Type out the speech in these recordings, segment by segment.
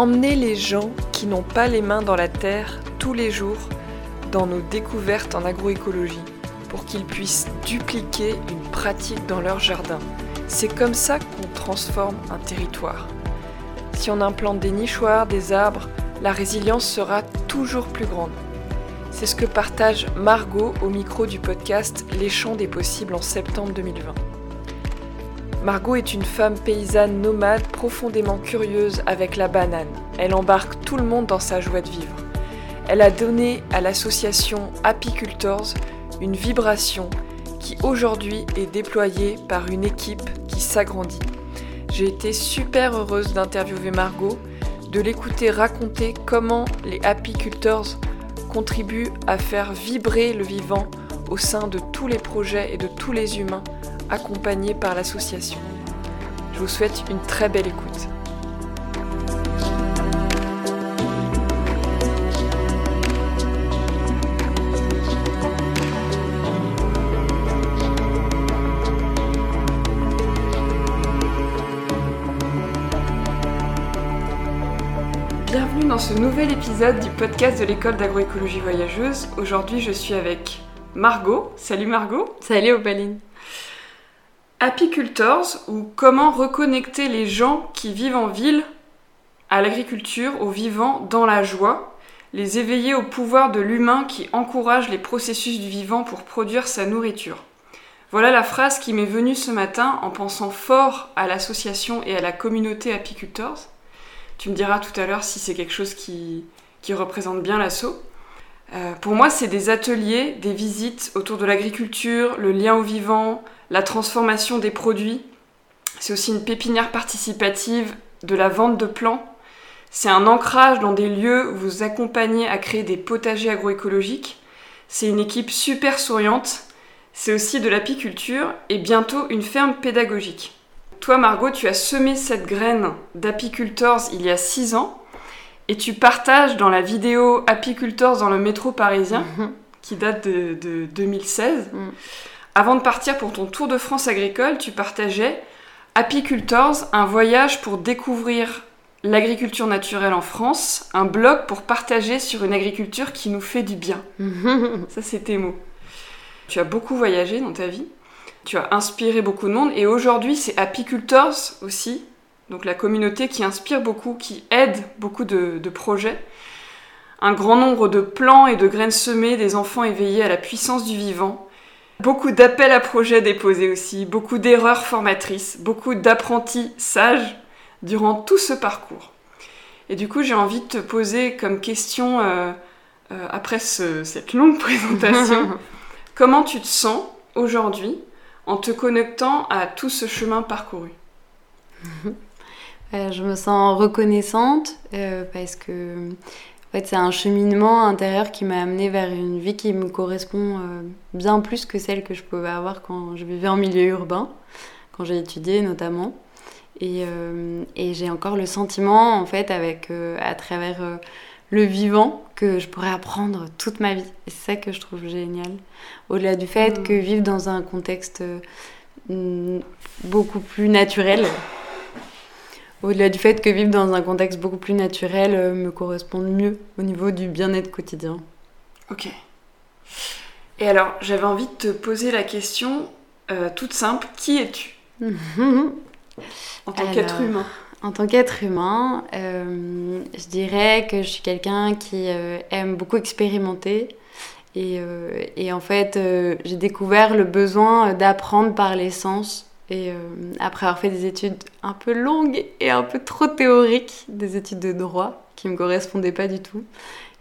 Emmenez les gens qui n'ont pas les mains dans la terre tous les jours dans nos découvertes en agroécologie pour qu'ils puissent dupliquer une pratique dans leur jardin. C'est comme ça qu'on transforme un territoire. Si on implante des nichoirs, des arbres, la résilience sera toujours plus grande. C'est ce que partage Margot au micro du podcast Les champs des possibles en septembre 2020. Margot est une femme paysanne nomade profondément curieuse avec la banane. Elle embarque tout le monde dans sa joie de vivre. Elle a donné à l'association Apicultors une vibration qui aujourd'hui est déployée par une équipe qui s'agrandit. J'ai été super heureuse d'interviewer Margot, de l'écouter raconter comment les apicultors contribuent à faire vibrer le vivant au sein de tous les projets et de tous les humains accompagnés par l'association. Je vous souhaite une très belle écoute. Bienvenue dans ce nouvel épisode du podcast de l'école d'agroécologie voyageuse. Aujourd'hui, je suis avec Margot. Salut Margot. Salut Opaline. Apicultors ou comment reconnecter les gens qui vivent en ville à l'agriculture, aux vivants, dans la joie, les éveiller au pouvoir de l'humain qui encourage les processus du vivant pour produire sa nourriture. Voilà la phrase qui m'est venue ce matin en pensant fort à l'association et à la communauté Apicultors. Tu me diras tout à l'heure si c'est quelque chose qui, qui représente bien l'assaut. Euh, pour moi, c'est des ateliers, des visites autour de l'agriculture, le lien au vivant, la transformation des produits. C'est aussi une pépinière participative de la vente de plants. C'est un ancrage dans des lieux où vous accompagnez à créer des potagers agroécologiques. C'est une équipe super souriante. C'est aussi de l'apiculture et bientôt une ferme pédagogique. Toi, Margot, tu as semé cette graine d'apicultors il y a 6 ans et tu partages dans la vidéo Apicultors dans le métro parisien, Mhm. qui date de, de 2016. Mhm. Avant de partir pour ton tour de France agricole, tu partageais Apicultors, un voyage pour découvrir l'agriculture naturelle en France, un blog pour partager sur une agriculture qui nous fait du bien. Ça, c'est tes mots. Tu as beaucoup voyagé dans ta vie, tu as inspiré beaucoup de monde, et aujourd'hui, c'est Apicultors aussi, donc la communauté qui inspire beaucoup, qui aide beaucoup de, de projets. Un grand nombre de plants et de graines semées, des enfants éveillés à la puissance du vivant. Beaucoup d'appels à projets déposés aussi, beaucoup d'erreurs formatrices, beaucoup d'apprentis sages durant tout ce parcours. Et du coup, j'ai envie de te poser comme question, euh, euh, après ce- cette longue présentation, comment tu te sens aujourd'hui en te connectant à tout ce chemin parcouru? Euh, je me sens reconnaissante parce que en fait, c'est un cheminement intérieur qui m'a amené vers une vie qui me correspond euh, bien plus que celle que je pouvais avoir quand je vivais en milieu urbain, quand j'ai étudié notamment. Et, euh, et j'ai encore le sentiment, en fait, avec, euh, à travers euh, le vivant, que je pourrais apprendre toute ma vie. Et c'est ça que je trouve génial. Au-delà du fait Mm. que vivre dans un contexte beaucoup plus naturel, au-delà du fait que vivre dans un contexte beaucoup plus naturel euh, me corresponde mieux au niveau du bien-être quotidien. Ok. Et alors, j'avais envie de te poser la question euh, toute simple qui es-tu? En tant qu'être humain En tant qu'être humain, euh, je dirais que je suis quelqu'un qui euh, aime beaucoup expérimenter. Et, euh, et en fait, j'ai découvert le besoin d'apprendre par les sens. Et euh, après avoir fait des études un peu longues et un peu trop théoriques, des études de droit qui me correspondaient pas du tout.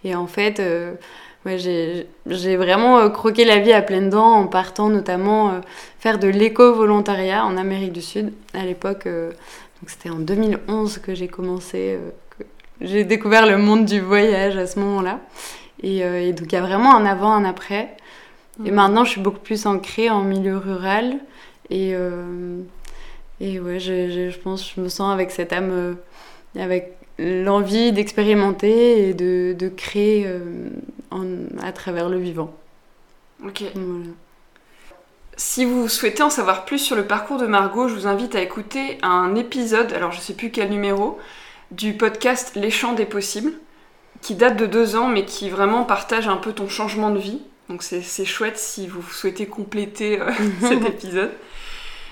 Et en fait, euh, ouais, j'ai vraiment euh, croqué la vie à pleines dents en partant notamment euh, faire de l'éco-volontariat en Amérique du Sud. À l'époque, c'était en 2011 que j'ai commencé, j'ai découvert le monde du voyage à ce moment-là. Et, et donc il y a vraiment un avant, un après. Et maintenant, je suis beaucoup plus ancrée en milieu rural. Et, euh, et ouais, je, je, je pense, je me sens avec cette âme, euh, avec l'envie d'expérimenter et de, de créer euh, en- à travers le vivant. Ok. Voilà. Si vous souhaitez en savoir plus sur le parcours de Margot, je vous invite à écouter un épisode, alors je sais plus quel numéro, du podcast Les Champs des Possibles, qui date de deux ans, mais qui vraiment partage un peu ton changement de vie. Donc c'est chouette si vous souhaitez compléter euh, cet épisode.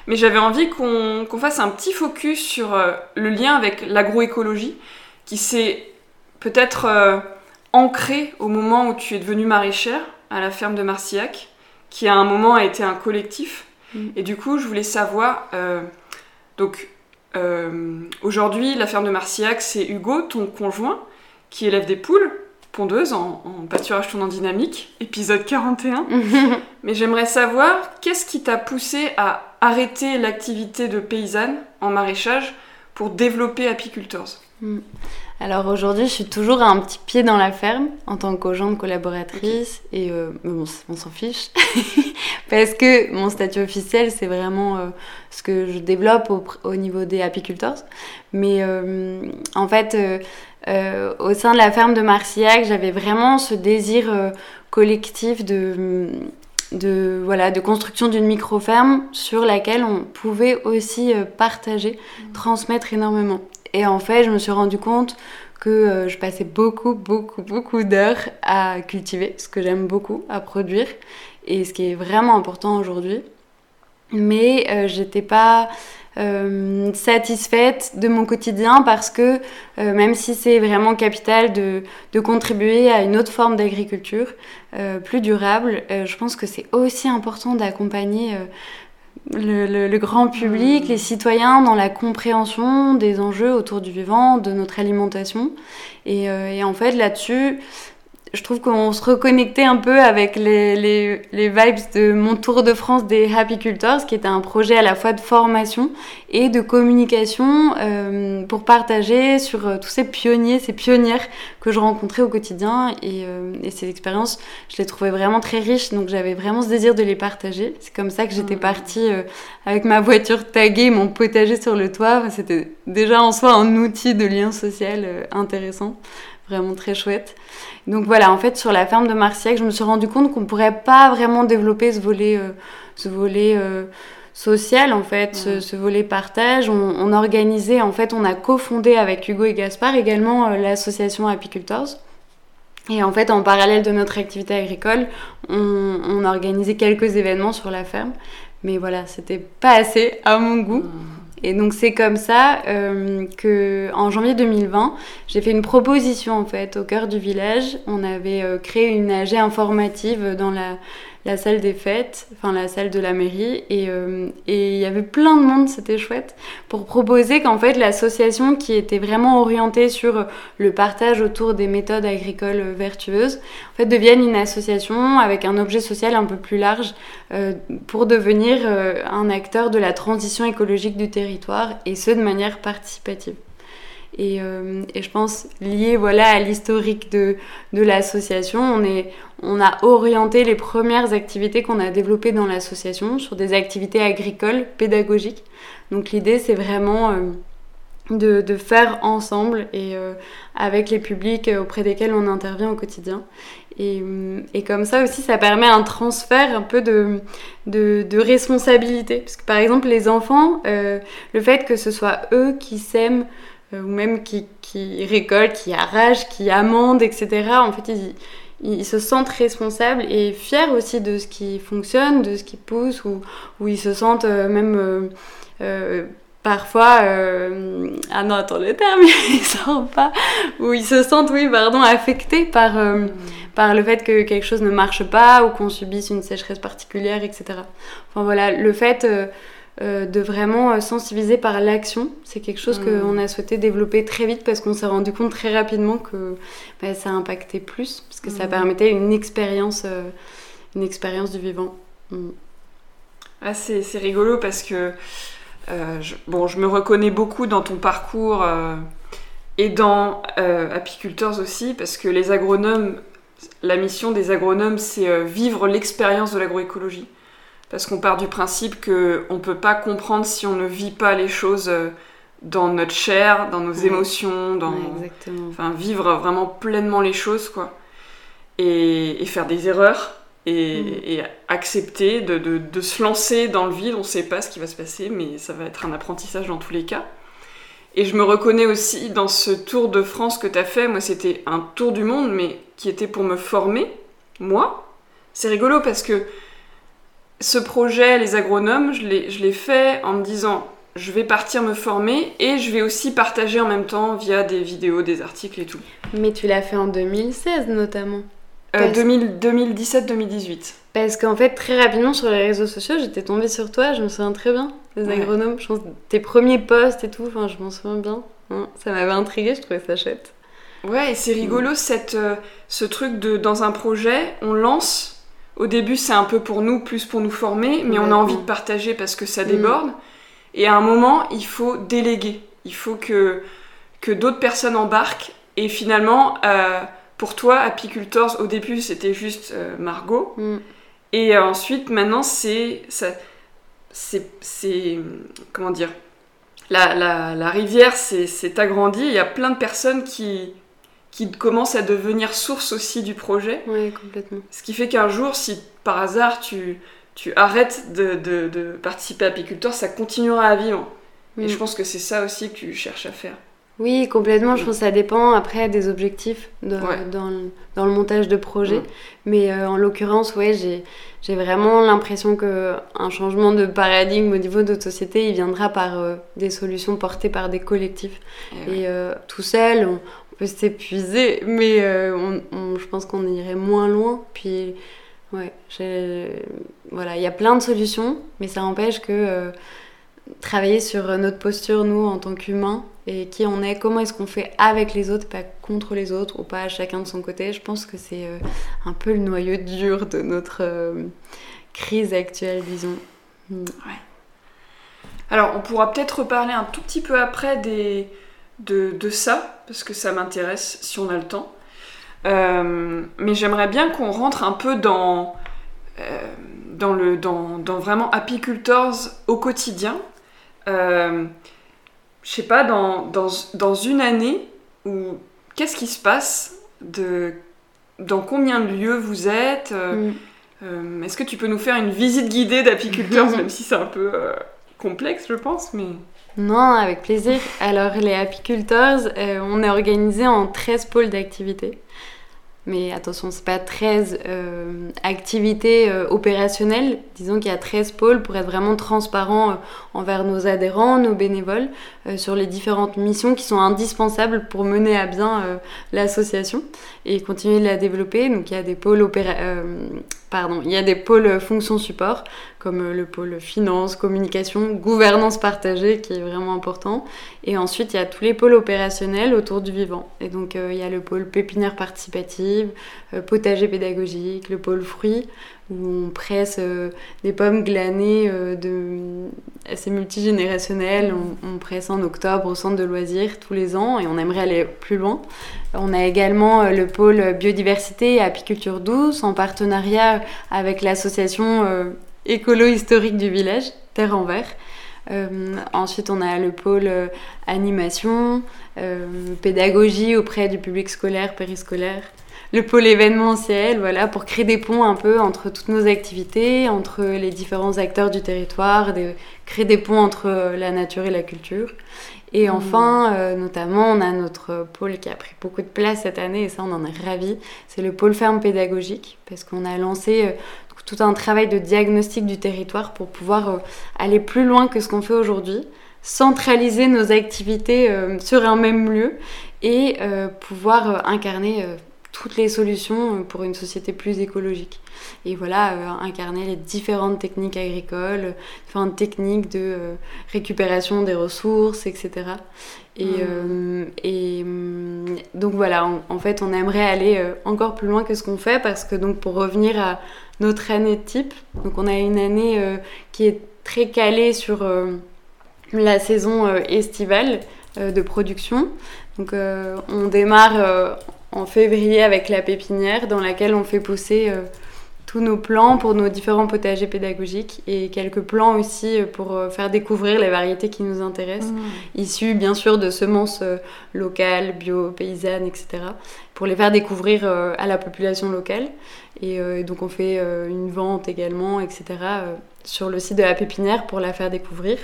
Mais j'avais envie qu'on fasse un petit focus sur euh, le lien avec l'agroécologie, qui s'est peut-être euh, ancré au moment où tu es devenue maraîchère à la ferme de Marcillac, qui à un moment a été un collectif. Mm. Et du coup, je voulais savoir, donc aujourd'hui, la ferme de Marcillac, c'est Hugo, ton conjoint, qui élève des poules en, en pâturage tournant dynamique, épisode 41. Mais j'aimerais savoir, qu'est-ce qui t'a poussé à arrêter l'activité de paysanne en maraîchage pour développer Apicultors hmm. Alors aujourd'hui, je suis toujours un petit pied dans la ferme en tant qu'agente collaboratrice et euh, bon, on s'en fiche parce que mon statut officiel, c'est vraiment euh, ce que je développe au, niveau des apiculteurs. Mais euh, en fait, euh, au sein de la ferme de Marcillac, j'avais vraiment ce désir euh, collectif de, de, voilà, de construction d'une micro-ferme sur laquelle on pouvait aussi euh, partager, mmh. transmettre énormément. Et en fait, je me suis rendu compte que je passais beaucoup, beaucoup, beaucoup d'heures à cultiver, ce que j'aime beaucoup, à produire, et ce qui est vraiment important aujourd'hui. Mais j'étais pas euh, satisfaite de mon quotidien parce que euh, même si c'est vraiment capital de, de, contribuer à une autre forme d'agriculture euh, plus durable, je pense que c'est aussi important d'accompagner le, le, grand public, mmh. les citoyens dans la compréhension des enjeux autour du vivant, de notre alimentation. Et, et en fait, là-dessus, je trouve qu'on se reconnectait un peu avec les, les, les, vibes de mon tour de France des Happy Cultors, qui était un projet à la fois de formation et de communication euh, pour partager sur euh, tous ces pionniers, ces pionnières que je rencontrais au quotidien. Et, euh, et ces expériences, je les trouvais vraiment très riches, donc j'avais vraiment ce désir de les partager. C'est comme ça que j'étais mmh. partie avec ma voiture taguée, mon potager sur le toit. C'était déjà en soi un outil de lien social intéressant vraiment très chouette. Donc voilà, en fait, sur la ferme de Marciac, je me suis rendu compte qu'on ne pourrait pas vraiment développer ce volet, euh, ce volet euh, social, en fait, ce, volet partage. On, organisait, en fait, on a cofondé avec Hugo et Gaspard également euh, l'association Apicultors. Et en fait, en parallèle de notre activité agricole, on, on organisait quelques événements sur la ferme. Mais voilà, c'était pas assez à mon goût. Et donc c'est comme ça euh, que en janvier 2020, j'ai fait une proposition en fait au cœur du village. On avait euh, créé une AG informative dans la la salle des fêtes, enfin la salle de la mairie, euh, et il y avait plein de monde, c'était chouette, pour proposer qu'en fait l'association qui était vraiment orientée sur le partage autour des méthodes agricoles vertueuses, en fait devienne une association avec un objet social un peu plus large euh, pour devenir euh, un acteur de la transition écologique du territoire, et ce de manière participative. Et, euh, et, je pense lié voilà à l'historique de, de l'association, on, on a orienté les premières activités qu'on a développées dans l'association sur des activités agricoles pédagogiques. Donc l'idée c'est vraiment euh, de, de, faire ensemble et euh, avec les publics auprès desquels on intervient au quotidien. Et, et, comme ça aussi, ça permet un transfert un peu de, de, de responsabilité. Parce que par exemple, les enfants, le fait que ce soit eux qui sèment euh, ou même qui, qui récoltent, qui arrachent, qui amendent, etc. En fait, ils, ils, se sentent responsables et fiers aussi de ce qui fonctionne, de ce qui pousse, ou, ou ils se sentent euh, même euh, parfois, euh, ah non, attends le terme, ils sentent pas, ou ils se sentent, oui, pardon, affectés par, mm. par le fait que quelque chose ne marche pas ou qu'on subisse une sécheresse particulière, etc. Enfin voilà, le fait de vraiment euh, sensibiliser par l'action. C'est quelque chose qu'on mmh. a souhaité développer très vite parce qu'on s'est rendu compte très rapidement que bah, ça impactait plus, parce que ça mmh. permettait une expérience, euh, une expérience du vivant. Mmh. Ah, c'est, rigolo parce que je, bon, je me reconnais beaucoup dans ton parcours et dans apiculteurs aussi, parce que les agronomes, la mission des agronomes, c'est vivre l'expérience de l'agroécologie parce qu'on part du principe qu'on ne peut pas comprendre si on ne vit pas les choses euh, dans notre chair, dans nos émotions, dans enfin vivre vraiment pleinement les choses quoi, et, faire des erreurs et, mm. accepter de, de, se lancer dans le vide. On ne sait pas ce qui va se passer, mais ça va être un apprentissage dans tous les cas. Et je me reconnais aussi dans ce tour de France que tu as fait. Moi, c'était un tour du monde, mais qui était pour me former, moi. C'est rigolo parce que ce projet, les agronomes, je l'ai fait en me disant je vais partir me former et je vais aussi partager en même temps via des vidéos, des articles et tout. Mais tu l'as fait en 2016 notamment. 2017-2018. Euh, Parce qu'en fait, très rapidement sur les réseaux sociaux, j'étais tombée sur toi, je me souviens très bien, les agronomes, je pense, tes premiers posts et tout, enfin, je m'en souviens bien. Hein. ça m'avait intriguée, je trouvais ça chouette. Ouais, et c'est rigolo, cette, euh, ce truc de dans un projet, on lance. Au début, c'est un peu pour nous, plus pour nous former, mais on a envie de partager parce que ça déborde. Et à un moment, il faut déléguer. Il faut que, que d'autres personnes embarquent. Et finalement, euh, pour toi, Apicultors, au début, c'était juste euh, Margot. Mm. Et ensuite, maintenant, c'est. C'est. Comment dire? La, la, la rivière s'est agrandie. Il y a plein de personnes qui, qui commencent à devenir source aussi du projet. Oui, complètement. Ce qui fait qu'un jour, si par hasard tu tu arrêtes de, participer à Apiculteur, ça continuera à vivre. Et mm. je pense que c'est ça aussi que tu cherches à faire. Oui, complètement. Je mm. pense que ça dépend après des objectifs dans, dans, le montage de projet. Mm. Mais euh, en l'occurrence, ouais, j'ai vraiment l'impression qu'un changement de paradigme au niveau de notre société, il viendra par euh, des solutions portées par des collectifs. Et, euh, tout seul, on, peut s'épuiser, mais je pense qu'on irait moins loin. Puis Ouais, voilà, il y a plein de solutions, mais ça empêche que euh, travailler sur notre posture, nous, en tant qu'humains, et qui on est, comment est-ce qu'on fait avec les autres, pas contre les autres, ou pas chacun de son côté, je pense que c'est euh, un peu le noyau dur de notre euh, crise actuelle, disons. Ouais. Alors, on pourra peut-être reparler un tout petit peu après des, de, de ça, parce que ça m'intéresse, si on a le temps. Euh, mais j'aimerais bien qu'on rentre un peu dans, euh, dans, le, dans, dans, vraiment apicultors au quotidien. Euh, je sais pas, dans, dans, dans, une année, où qu'est-ce qui se passe de, Dans combien de lieux vous êtes mm. Est-ce que tu peux nous faire une visite guidée d'apiculteurs, même si c'est un peu complexe, je pense, mais... Non, avec plaisir. Alors, les apiculteurs, on est organisé en 13 pôles d'activité. Mais attention, c'est pas 13 euh, activités euh, opérationnelles. Disons qu'il y a 13 pôles pour être vraiment transparent euh, envers nos adhérents, nos bénévoles, sur les différentes missions qui sont indispensables pour mener à bien l'association et continuer de la développer. Donc il y a des pôles opéra pardon, il y a des pôles fonctions support comme le pôle finance, communication, gouvernance partagée qui est vraiment important. Et ensuite, il y a tous les pôles opérationnels autour du vivant. Et donc, il y a le pôle pépinière participative, potager pédagogique, le pôle fruits, où on presse des pommes glanées de, assez multigénérationnelles. On, presse en octobre au centre de loisirs tous les ans et on aimerait aller plus loin. On a également le pôle biodiversité et apiculture douce en partenariat avec l'association écolo-historique du village, Terre en Vert. Euh, ensuite, on a le pôle euh, animation, euh, pédagogie auprès du public scolaire, périscolaire. Le pôle événementiel, voilà, pour créer des ponts un peu entre toutes nos activités, entre les différents acteurs du territoire, créer des ponts entre la nature et la culture. Et mmh. enfin, notamment, on a notre pôle qui a pris beaucoup de place cette année, et ça, on en est ravis. C'est le pôle ferme pédagogique, parce qu'on a lancé tout un travail de diagnostic du territoire pour pouvoir euh, aller plus loin que ce qu'on fait aujourd'hui, centraliser nos activités euh, sur un même lieu et euh, pouvoir incarner toutes les solutions pour une société plus écologique. Et voilà, incarner les différentes techniques agricoles, différentes techniques de récupération des ressources, etc. Et, mmh. et donc voilà, en, fait, on aimerait aller encore plus loin que ce qu'on fait parce que donc pour revenir à notre année type. Donc on a une année euh, qui est très calée sur euh, la saison euh, estivale de production. Donc on démarre en février avec la pépinière dans laquelle on fait pousser tous nos plants pour nos différents potagers pédagogiques et quelques plants aussi pour faire découvrir les variétés qui nous intéressent, mmh. issues bien sûr de semences locales, bio, paysannes, etc., pour les faire découvrir à la population locale. Et, euh, donc on fait euh, une vente également, etc. Euh, sur le site de la pépinière pour la faire découvrir.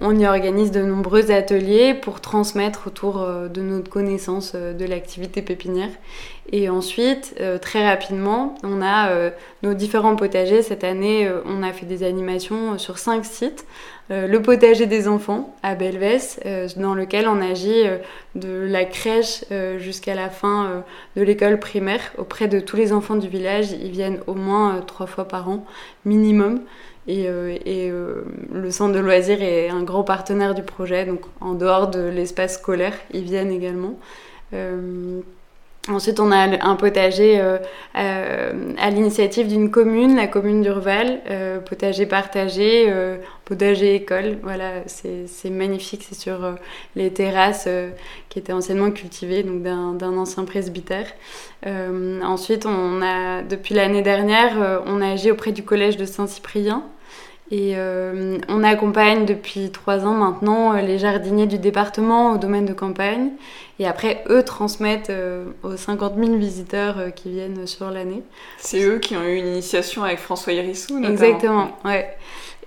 On y organise de nombreux ateliers pour transmettre autour de notre connaissance de l'activité pépinière. Et ensuite, très rapidement, on a nos différents potagers. Cette année, on a fait des animations sur cinq sites euh, le potager des enfants à Belvès, euh, dans lequel on agit euh, de la crèche jusqu'à la fin de l'école primaire auprès de tous les enfants du village. Ils viennent au moins trois fois par an, minimum. Et, et le centre de loisirs est un grand partenaire du projet, donc en dehors de l'espace scolaire, ils viennent également. Ensuite, on a un potager euh, euh, à l'initiative d'une commune, la commune d'Urval, euh, potager partagé, potager école. Voilà, c'est magnifique, c'est sur les terrasses qui étaient anciennement cultivées, donc d'un ancien presbytère. ensuite, on depuis l'année dernière, on a agi auprès du collège de Saint-Cyprien. Et on accompagne depuis trois ans maintenant les jardiniers du département au domaine de campagne. Et après, eux transmettent euh, aux 50 000 visiteurs euh, qui viennent sur l'année. C'est eux qui ont eu une initiation avec François Hérissou, notamment. Exactement, ouais.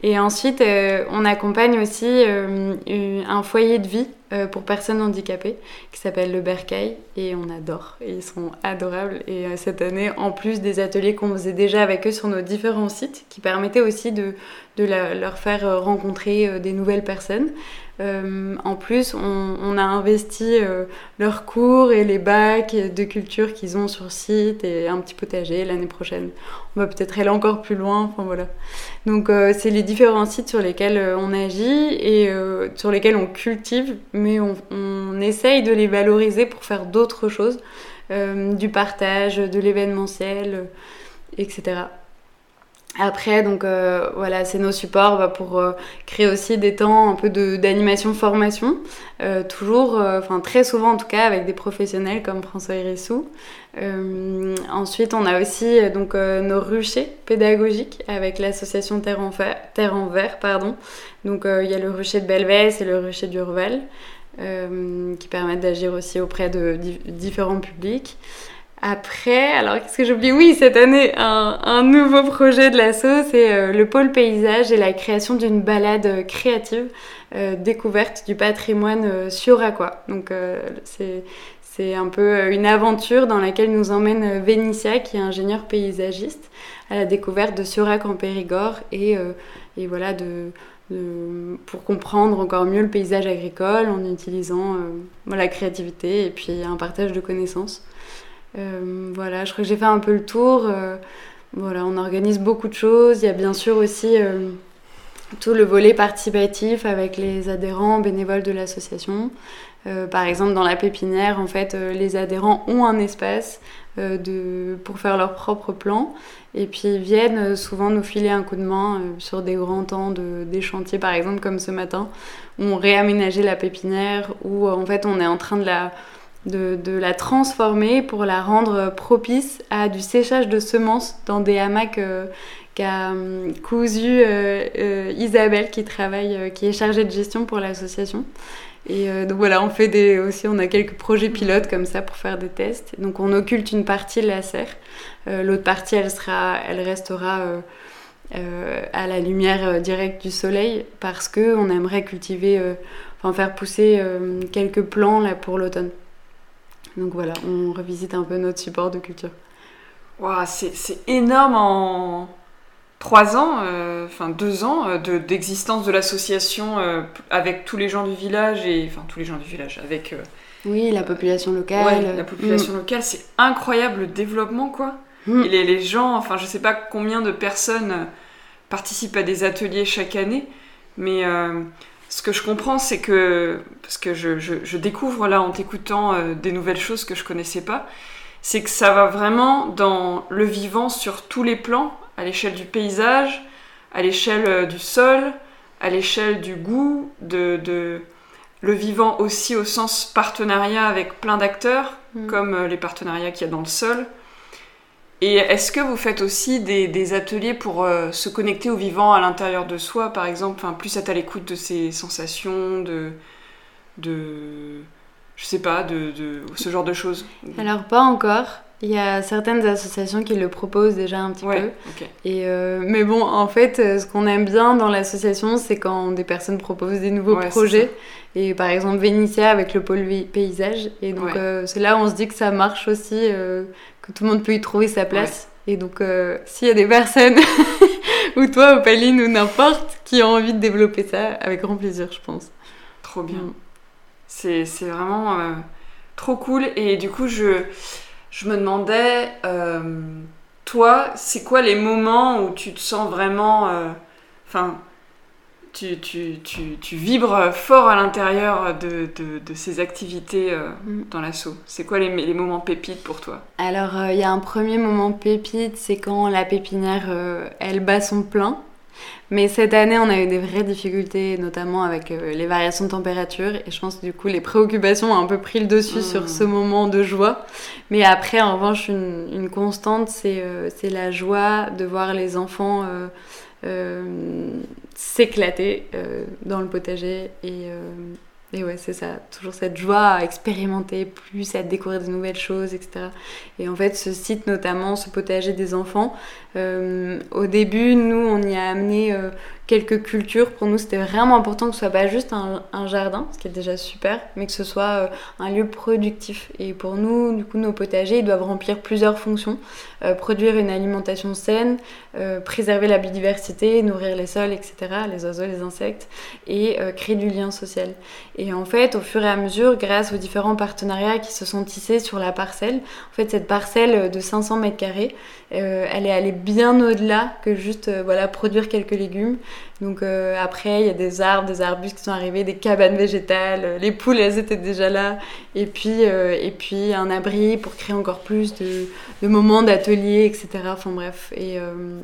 Et ensuite, euh, on accompagne aussi un foyer de vie pour personnes handicapées qui s'appelle le Bercail et on adore. Et ils sont adorables. Et cette année, en plus des ateliers qu'on faisait déjà avec eux sur nos différents sites, qui permettaient aussi de, leur faire rencontrer des nouvelles personnes, euh, en plus, on, a investi euh, leurs cours et les bacs de culture qu'ils ont sur site et un petit potager l'année prochaine. On va peut-être aller encore plus loin. Enfin voilà. Donc euh, c'est les différents sites sur lesquels on agit et sur lesquels on cultive, mais on, essaye de les valoriser pour faire d'autres choses, du partage, de l'événementiel, etc. Après, donc euh, voilà, c'est nos supports bah, pour euh, créer aussi des temps un peu d'animation formation, euh, toujours, enfin très souvent en tout cas avec des professionnels comme François Hérissou. ensuite, on a aussi donc nos ruchers pédagogiques avec l'association Terre en, Terre en Vert, pardon. Donc il y a le rucher de Belvès et le rucher d'Urval qui permettent d'agir aussi auprès de différents publics. Après, alors qu'est-ce que j'oublie? Oui, cette année, un, nouveau projet de l'asso, c'est euh, le pôle paysage et la création d'une balade euh, créative, euh, découverte du patrimoine Aqua. Donc c'est c'est un peu une aventure dans laquelle nous emmène Vénitia, qui est ingénieur paysagiste, à la découverte de Surac en Périgord et, et voilà, de, pour comprendre encore mieux le paysage agricole en utilisant la créativité et puis un partage de connaissances. Euh, voilà, je crois que j'ai fait un peu le tour. Euh, voilà, on organise beaucoup de choses. Il y a bien sûr aussi euh, tout le volet participatif avec les adhérents bénévoles de l'association. par exemple, dans la pépinière, en fait, les adhérents ont un espace de, pour faire leur propre plan et puis ils viennent souvent nous filer un coup de main sur des grands temps de, des chantiers, par exemple, comme ce matin, où on réaménageait la pépinière, où en fait on est en train de la de, la transformer pour la rendre propice à du séchage de semences dans des hamacs euh, qu'a euh, cousu euh, Isabelle qui travaille, qui est chargée de gestion pour l'association. Et donc voilà, on fait des, aussi, on a quelques projets pilotes comme ça pour faire des tests. Donc on occulte une partie de la serre, l'autre partie elle sera, elle restera à la lumière directe du soleil parce que on aimerait cultiver, enfin faire pousser quelques plants là pour l'automne. Donc voilà, on revisite un peu notre support de culture. Wow, c'est énorme en trois ans, euh, enfin deux ans euh, d'existence de, l'association euh, avec tous les gens du village et enfin tous les gens du village avec. oui, la population locale. Ouais, la population mm. locale, c'est incroyable le développement quoi. Mm. Et les, les, gens, enfin je sais pas combien de personnes participent à des ateliers chaque année, mais ce que je comprends, c'est que, parce que je, découvre là en t'écoutant euh, des nouvelles choses que je connaissais pas, c'est que ça va vraiment dans le vivant sur tous les plans, à l'échelle du paysage, à l'échelle euh, du sol, à l'échelle du goût, de, le vivant aussi au sens partenariat avec plein d'acteurs, mm. comme euh, les partenariats qu'il y a dans le sol, et est-ce que vous faites aussi des, ateliers pour euh, se connecter au vivant à l'intérieur de soi, par exemple, plus être à l'écoute de ses sensations, de, de, je sais pas, de, ce genre de choses? Alors pas encore. Il y a certaines associations qui le proposent déjà un petit Ouais, peu. ok. Et euh, mais bon, en fait, euh, ce qu'on aime bien dans l'association, c'est quand des personnes proposent des nouveaux Ouais, projets. Et par exemple, Vénitia avec le pôle paysage. Et donc, Ouais. euh, c'est là où on se dit que ça marche aussi, euh, que tout le monde peut y trouver sa place. Et donc, euh, s'il y a des personnes, ou toi, ou Pauline, ou n'importe, qui ont envie de développer ça, avec grand plaisir, je pense. Trop bien. Mm. C'est vraiment euh, trop cool. Et du coup, je, je me demandais, euh, toi, c'est quoi les moments où tu te sens vraiment. Enfin, tu, tu, tu, tu vibres fort à l'intérieur de, de, de ces activités euh, Mm. dans l'assaut C'est quoi les, les moments pépites pour toi? Alors, euh, il y a un premier moment pépite, c'est quand la pépinière, euh, elle bat son plein. Mais cette année, on a eu des vraies difficultés, notamment avec les variations de température. Et je pense que du coup, les préoccupations ont un peu pris le dessus Mm. sur ce moment de joie. Mais après, en revanche, une, une constante, c'est la joie de voir les enfants s'éclater euh, dans le potager. Et, euh, et ouais, c'est ça. Toujours cette joie à expérimenter plus, à découvrir de nouvelles choses, etc. Et en fait, ce site, notamment, ce potager des enfants, euh, au début, nous, on y a amené euh, quelques cultures. Pour nous, c'était vraiment important que ce soit pas juste un, jardin, ce qui est déjà super, mais que ce soit euh, un lieu productif. Et pour nous, du coup, nos potagers, ils doivent remplir plusieurs fonctions. Euh, produire une alimentation saine, euh, préserver la biodiversité, nourrir les sols, etc., les oiseaux, les insectes, et créer du lien social. Et en fait, au fur et à mesure, grâce aux différents partenariats qui se sont tissés sur la parcelle, en fait, cette parcelle de 500 mètres carrés, elle est allée bien au-delà que juste voilà, produire quelques légumes. Donc euh, après, il y a des arbres, des arbustes qui sont arrivés, des cabanes végétales, euh, les poules, elles étaient déjà là. Et puis, euh, et puis un abri pour créer encore plus de, de moments d'atelier, etc. Enfin bref. Et, euh,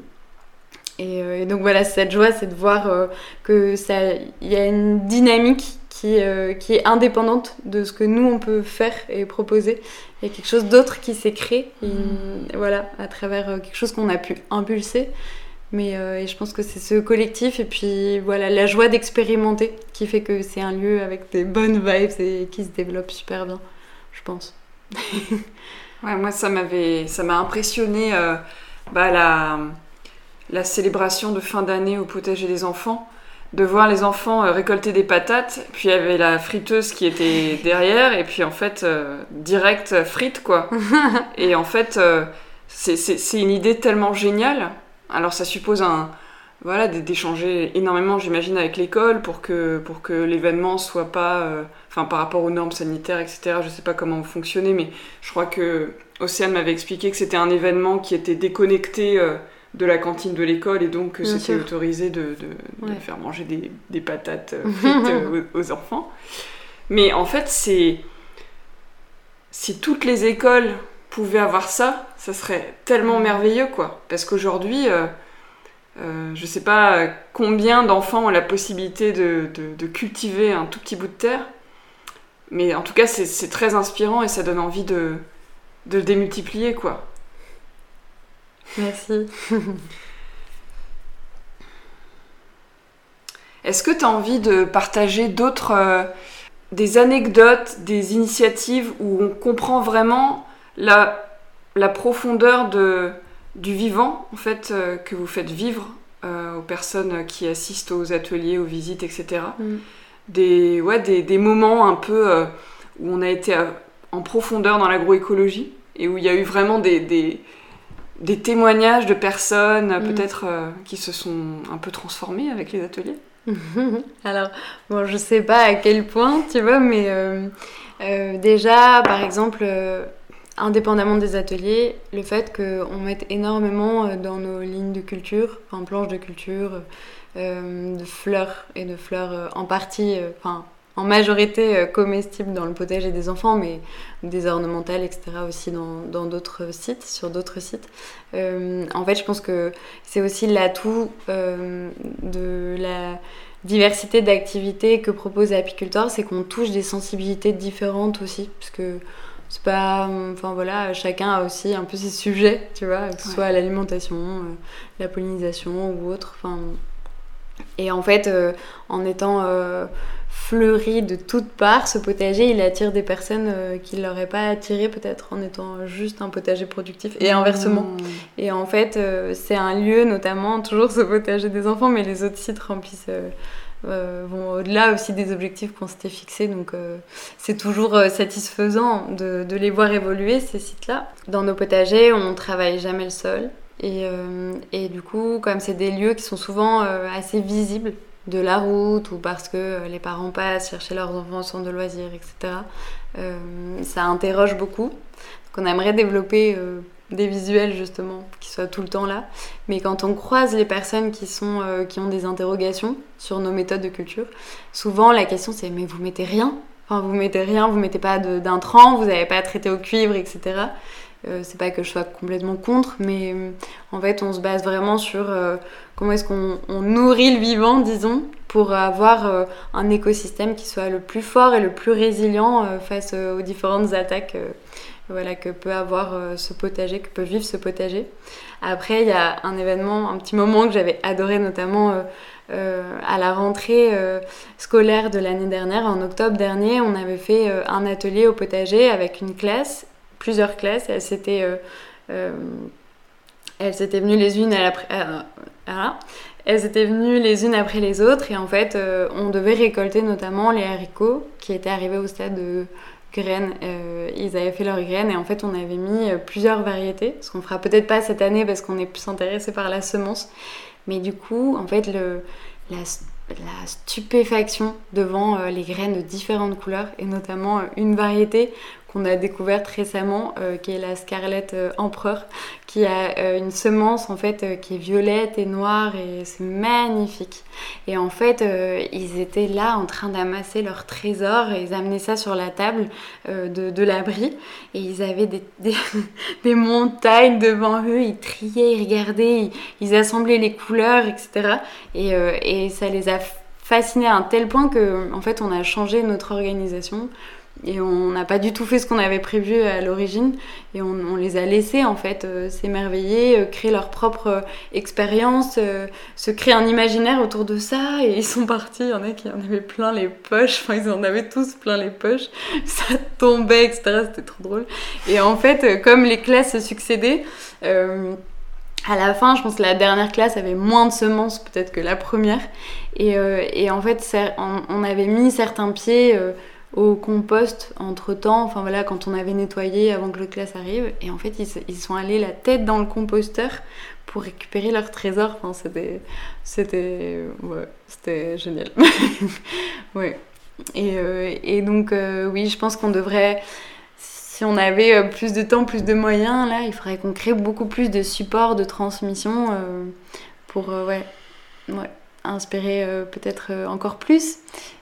et, et donc voilà, cette joie, c'est de voir que ça, il y a une dynamique qui, qui est indépendante de ce que nous on peut faire et proposer. Il y a quelque chose d'autre qui s'est créé, et, voilà, à travers quelque chose qu'on a pu impulser. Mais euh, et je pense que c'est ce collectif et puis voilà la joie d'expérimenter qui fait que c'est un lieu avec des bonnes vibes et qui se développe super bien, je pense. Ouais, moi, ça m'avait, ça m'a impressionné euh, bah, la, la célébration de fin d'année au potager des enfants, de voir les enfants euh, récolter des patates, puis il y avait la friteuse qui était derrière, et puis en fait, euh, direct frite, quoi. et en fait, euh, c'est une idée tellement géniale. Alors, ça suppose un. Voilà, d'échanger énormément, j'imagine, avec l'école pour que, pour que l'événement soit pas. euh, Enfin, par rapport aux normes sanitaires, etc. Je sais pas comment vous fonctionnez, mais je crois que Océane m'avait expliqué que c'était un événement qui était déconnecté euh, de la cantine de l'école et donc que Bien c'était sûr. autorisé de, de- de Ouais. faire manger des, des patates euh, frites aux, aux enfants. Mais en fait, c'est. Si toutes les écoles avoir ça, ça serait tellement merveilleux, quoi. Parce qu'aujourd'hui, euh, euh, je sais pas combien d'enfants ont la possibilité de, de- de cultiver un tout petit bout de terre. Mais en tout cas, c'est- c'est très inspirant et ça donne envie de, de le démultiplier, quoi. Merci. Est-ce que tu as envie de partager d'autres. euh, des anecdotes, des initiatives où on comprend vraiment la, la profondeur de, du vivant, en fait, euh, que vous faites vivre euh, aux personnes qui assistent aux ateliers, aux visites, etc. Mm. Des, ouais, des, des moments un peu euh, où on a été à- en profondeur dans l'agroécologie et où il y a eu vraiment des, des, des témoignages de personnes Mm. peut-être qui se sont un peu transformées avec les ateliers. Alors, bon, je sais pas à quel point, tu vois, mais déjà, par exemple, indépendamment des ateliers, le fait qu'on mette énormément euh, dans nos lignes de culture, enfin planches de culture, euh, de fleurs et de fleurs euh, en partie, en majorité comestibles dans le potager des enfants, mais des ornementales, etc. aussi dans d'autres sites, sur d'autres sites. En fait, je pense que c'est aussi l'atout de la diversité d'activités que propose Apicultor, c'est qu'on touche des sensibilités différentes aussi, parce que c'est pas, enfin voilà, chacun a aussi un peu ses sujets, tu vois, que ce Ouais. soit l'alimentation, euh, la pollinisation ou autre. Enfin, Et en fait, en étant fleuri de toutes parts, ce potager, il attire des personnes qui ne l'auraient pas attiré peut-être en étant juste un potager productif et inversement. Mmh. Et en fait, c'est un lieu, notamment, toujours ce potager des enfants, mais les autres sites remplissent euh, vont au-delà aussi des objectifs qu'on s'était fixés. Donc euh, c'est toujours euh, satisfaisant de, les voir évoluer, ces sites-là. Dans nos potagers, on travaille jamais le sol. Et, et du coup, comme c'est des lieux qui sont souvent assez visibles de la route ou parce que les parents passent chercher leurs enfants au centre de loisirs, etc., ça interroge beaucoup. Donc on aimerait développer des visuels justement qui soient tout le temps là. Mais quand on croise les personnes qui, sont, euh, qui ont des interrogations sur nos méthodes de culture, souvent la question c'est mais vous mettez rien Enfin, vous mettez rien, vous mettez pas d'intrants, vous n'avez pas traité au cuivre, etc. Euh, c'est pas que je sois complètement contre, mais euh, en fait, on se base vraiment sur comment est-ce qu'on nourrit le vivant, disons, pour avoir un écosystème qui soit le plus fort et le plus résilient face aux différentes attaques voilà, que peut avoir euh, ce potager, que peut vivre ce potager. Après, il y a un événement, un petit moment que j'avais adoré, notamment euh, euh, à la rentrée scolaire de l'année dernière, en octobre dernier, on avait fait un atelier au potager avec une classe, plusieurs classes, elles s'étaient, elles s'étaient venues les unes à la, elles étaient venues les unes après les autres et en fait on devait récolter notamment les haricots qui étaient arrivés au stade de graines. Euh, ils avaient fait leurs graines et en fait on avait mis euh, plusieurs variétés, ce qu'on fera peut-être pas cette année parce qu'on est plus intéressé par la semence. Mais du coup, en fait, la stupéfaction devant euh, les graines de différentes couleurs et notamment une variété qu'on a découverte récemment, euh, qui est la Scarlett euh, Empereur, qui a euh, une semence en fait qui est violette et noire et c'est magnifique. Et en fait, ils étaient là en train d'amasser leur trésor et ils amenaient ça sur la table de, l'abri et ils avaient des, des, montagnes devant eux, ils triaient, ils regardaient, ils, assemblaient les couleurs, etc. Et, et ça les a fascinés à un tel point que en fait on a changé notre organisation et on n'a pas du tout fait ce qu'on avait prévu à l'origine. Et on, les a laissés en fait euh, s'émerveiller, euh, créer leur propre euh, expérience, se créer un imaginaire autour de ça. Et ils sont partis, il y en a plein les poches, enfin ils en avaient tous plein les poches, ça tombait etc, c'était trop drôle. Et en fait comme les classes se succédaient, à la fin, je pense que la dernière classe avait moins de semences peut-être que la première. Et, et en fait, on, avait mis certains pieds au compost entre temps, enfin voilà, quand on avait nettoyé avant que le classe arrive. Et en fait, ils, sont allés la tête dans le composteur pour récupérer leur trésor. Enfin, c'était. C'était. Ouais, c'était génial. ouais. Et, euh, et donc, euh, oui, je pense qu'on devrait. Si on avait euh, plus de temps, plus de moyens, là, il faudrait qu'on crée beaucoup plus de supports de transmission pour. ouais. Ouais inspirer euh, peut-être euh, encore plus,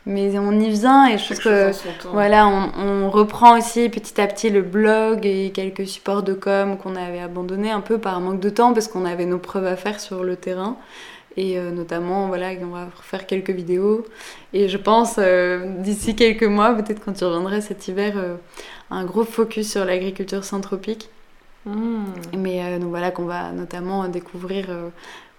mais on y vient et je trouve que voilà, on, reprend aussi petit à petit le blog et quelques supports de com qu'on avait abandonnés un peu par manque de temps parce qu'on avait nos preuves à faire sur le terrain. Et euh, notamment voilà on va faire quelques vidéos. Et je pense d'ici quelques mois peut-être quand tu reviendras cet hiver un gros focus sur l'agriculture synthropique mmh. mais donc voilà qu'on va notamment découvrir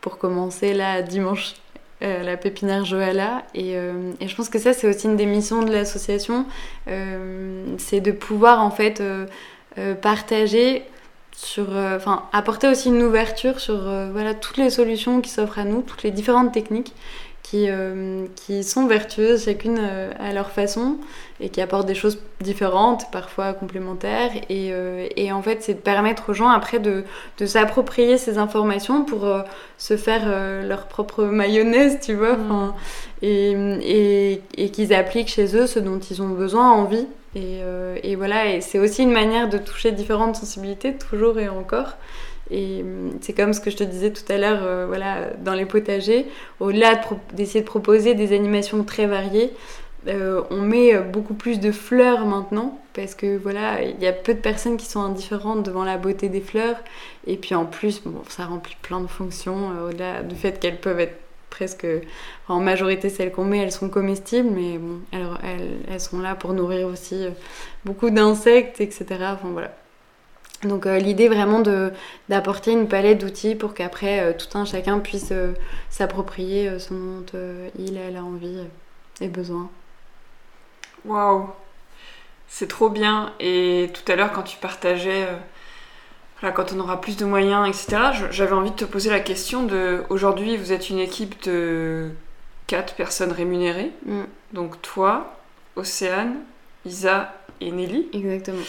pour commencer là dimanche euh, la pépinière Joala. Euh, et, je pense que ça, c'est aussi une des missions de l'association, euh, c'est de pouvoir en fait partager apporter aussi une ouverture sur voilà toutes les solutions qui s'offrent à nous, toutes les différentes techniques qui, euh, qui sont vertueuses chacune euh, à leur façon et qui apportent des choses différentes, parfois complémentaires. Et, euh, et en fait, c'est de permettre aux gens après de, de s'approprier ces informations pour se faire leur propre mayonnaise, tu vois, mm. et, et, et qu'ils appliquent chez eux ce dont ils ont besoin, envie. Et, et voilà, et c'est aussi une manière de toucher différentes sensibilités, toujours et encore. Et hum, c'est comme ce que je te disais tout à l'heure, euh, voilà, dans les potagers, au-delà d'essayer de, proposer des animations très variées, euh, on met euh, beaucoup plus de fleurs maintenant parce que voilà, il y a peu de personnes qui sont indifférentes devant la beauté des fleurs. Et puis en plus, bon, ça remplit plein de fonctions au-delà du fait qu'elles peuvent être presque, en majorité celles qu'on met, elles sont comestibles, mais bon, elles, elles, sont là pour nourrir aussi beaucoup d'insectes, etc. Enfin voilà. Donc l'idée vraiment d'apporter une palette d'outils pour qu'après tout un chacun puisse s'approprier ce dont il, elle a envie et besoin. Waouh C'est trop bien. Et tout à l'heure, quand tu partageais, euh, quand on aura plus de moyens, etc., j'avais envie de te poser la question de aujourd'hui, vous êtes une équipe de quatre personnes rémunérées. Mm. Donc toi, Océane, Isa et Nelly. Exactement.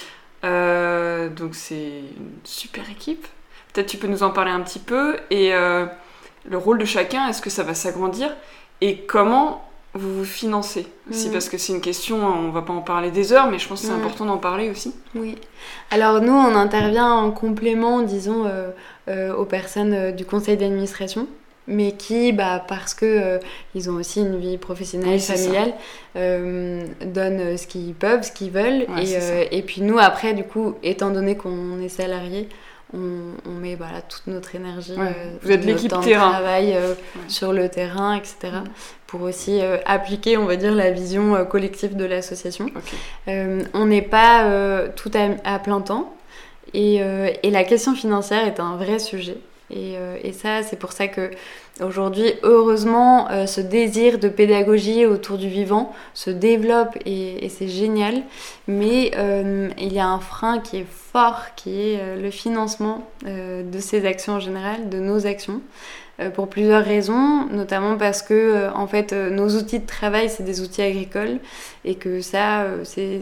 Euh, donc c'est une super équipe. Peut-être tu peux nous en parler un petit peu. Et euh, le rôle de chacun, est-ce que ça va s'agrandir? Et comment vous vous financez aussi, mm. parce que c'est une question, on va pas en parler des heures, mais je pense que c'est important d'en parler aussi. Oui. Alors nous, on intervient en complément, disons, euh, aux personnes du conseil d'administration, mais qui, bah, parce que ils ont aussi une vie professionnelle, familiale, donnent ce qu'ils peuvent, ce qu'ils veulent, et, et, puis nous, après, du coup, étant donné qu'on est salarié, on, met voilà, toute notre énergie, euh, vous êtes l'équipe terrain, travail euh, sur le terrain, etc. Mm. Pour aussi euh, appliquer, on va dire, la vision collective de l'association. on n'est pas tout à, plein temps et, et, la question financière est un vrai sujet. Et, et ça, c'est pour ça que Aujourd'hui, heureusement, euh, ce désir de pédagogie autour du vivant se développe et, c'est génial. Mais euh, il y a un frein qui est fort, qui est euh, le financement de ces actions en général, de nos actions. pour plusieurs raisons, notamment parce que en fait nos outils de travail c'est des outils agricoles et que ça c'est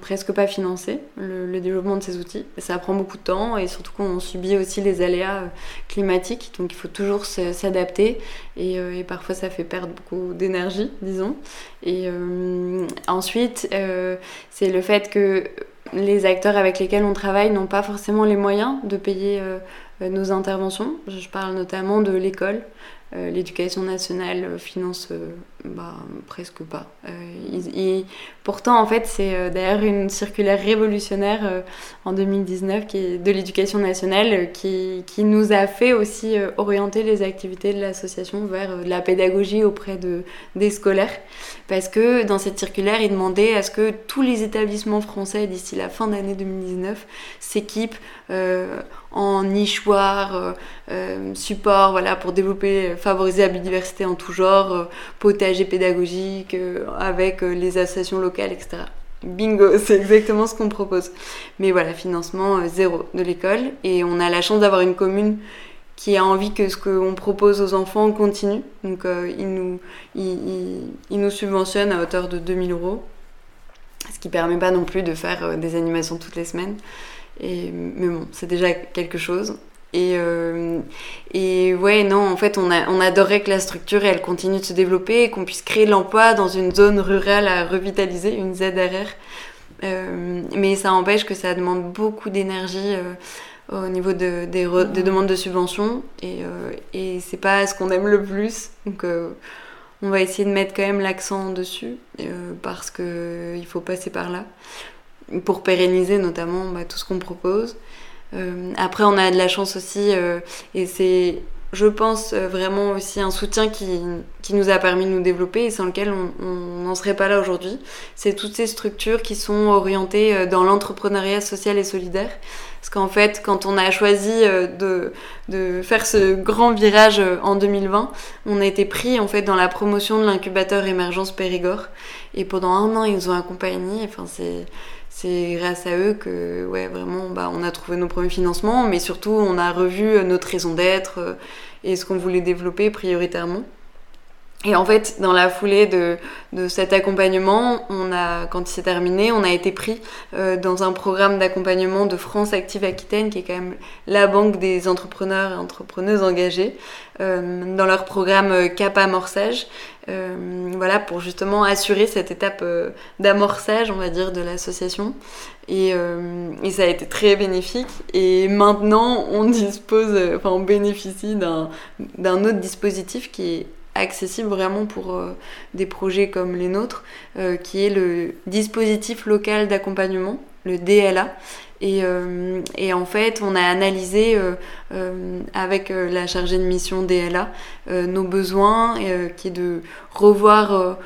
presque pas financé, le, développement de ces outils. Ça prend beaucoup de temps et surtout qu'on subit aussi les aléas euh, climatiques, donc il faut toujours s'adapter et, euh, et, parfois ça fait perdre beaucoup d'énergie, disons. Et euh, ensuite, c'est le fait que les acteurs avec lesquels on travaille n'ont pas forcément les moyens de payer nos interventions. Je parle notamment de l'école. L'éducation nationale finance bah, presque pas. Euh, pourtant, en fait, c'est euh, d'ailleurs une circulaire révolutionnaire euh, en 2019 qui de l'éducation nationale qui, qui, nous a fait aussi orienter les activités de l'association vers la pédagogie auprès de, des scolaires. Parce que dans cette circulaire, il demandait à ce que tous les établissements français d'ici la fin d'année 2019 s'équipent en nichoirs, support, voilà, pour développer, favoriser la biodiversité en tout genre, potager pédagogique euh, avec euh, les associations locales, etc. Bingo, c'est exactement ce qu'on propose. Mais voilà, financement euh, zéro de l'école. Et on a la chance d'avoir une commune qui a envie que ce qu'on propose aux enfants continue. Donc il, nous, il, nous subventionne à hauteur de 2000 euros. Ce qui permet pas non plus de faire des animations toutes les semaines. Et, mais bon, c'est déjà quelque chose. Et, euh, et ouais, non, en fait, on, a, on adorerait que la structure, elle continue de se développer et qu'on puisse créer de l'emploi dans une zone rurale à revitaliser, une ZRR. Euh, mais ça empêche que ça demande beaucoup d'énergie euh, au niveau de, des, des, demandes de subventions. Et, et c'est pas ce qu'on aime le plus. Donc, on va essayer de mettre quand même l'accent dessus parce qu'il faut passer par là pour pérenniser notamment bah, tout ce qu'on propose. Euh, après, on a de la chance aussi, euh, et c'est, je pense, euh, vraiment aussi un soutien qui, qui, nous a permis de nous développer et sans lequel on n'en serait pas là aujourd'hui. C'est toutes ces structures qui sont orientées dans l'entrepreneuriat social et solidaire. Parce qu'en fait, quand on a choisi de, de, faire ce grand virage en 2020, on a été pris en fait dans la promotion de l'incubateur Émergence Périgord. Et pendant un an, ils nous ont accompagnés. Enfin, c'est c'est grâce à eux que ouais, vraiment bah, on a trouvé nos premiers financements, mais surtout on a revu notre raison d'être euh, et ce qu'on voulait développer prioritairement. Et en fait, dans la foulée de, de cet accompagnement, on a, quand il s'est terminé, on a été pris euh, dans un programme d'accompagnement de France Active Aquitaine, qui est quand même la banque des entrepreneurs et entrepreneuses engagés, euh, dans leur programme euh, Cap Amorçage, euh, voilà, pour justement assurer cette étape euh, d'amorçage, on va dire, de l'association. Et, et, ça a été très bénéfique. Et maintenant, on dispose, enfin, on bénéficie d'un autre dispositif qui est accessible vraiment pour euh, des projets comme les nôtres, euh, qui est le dispositif local d'accompagnement, le DLA. Et, et, en fait, on a analysé avec la chargée de mission DLA nos besoins, qui est de revoir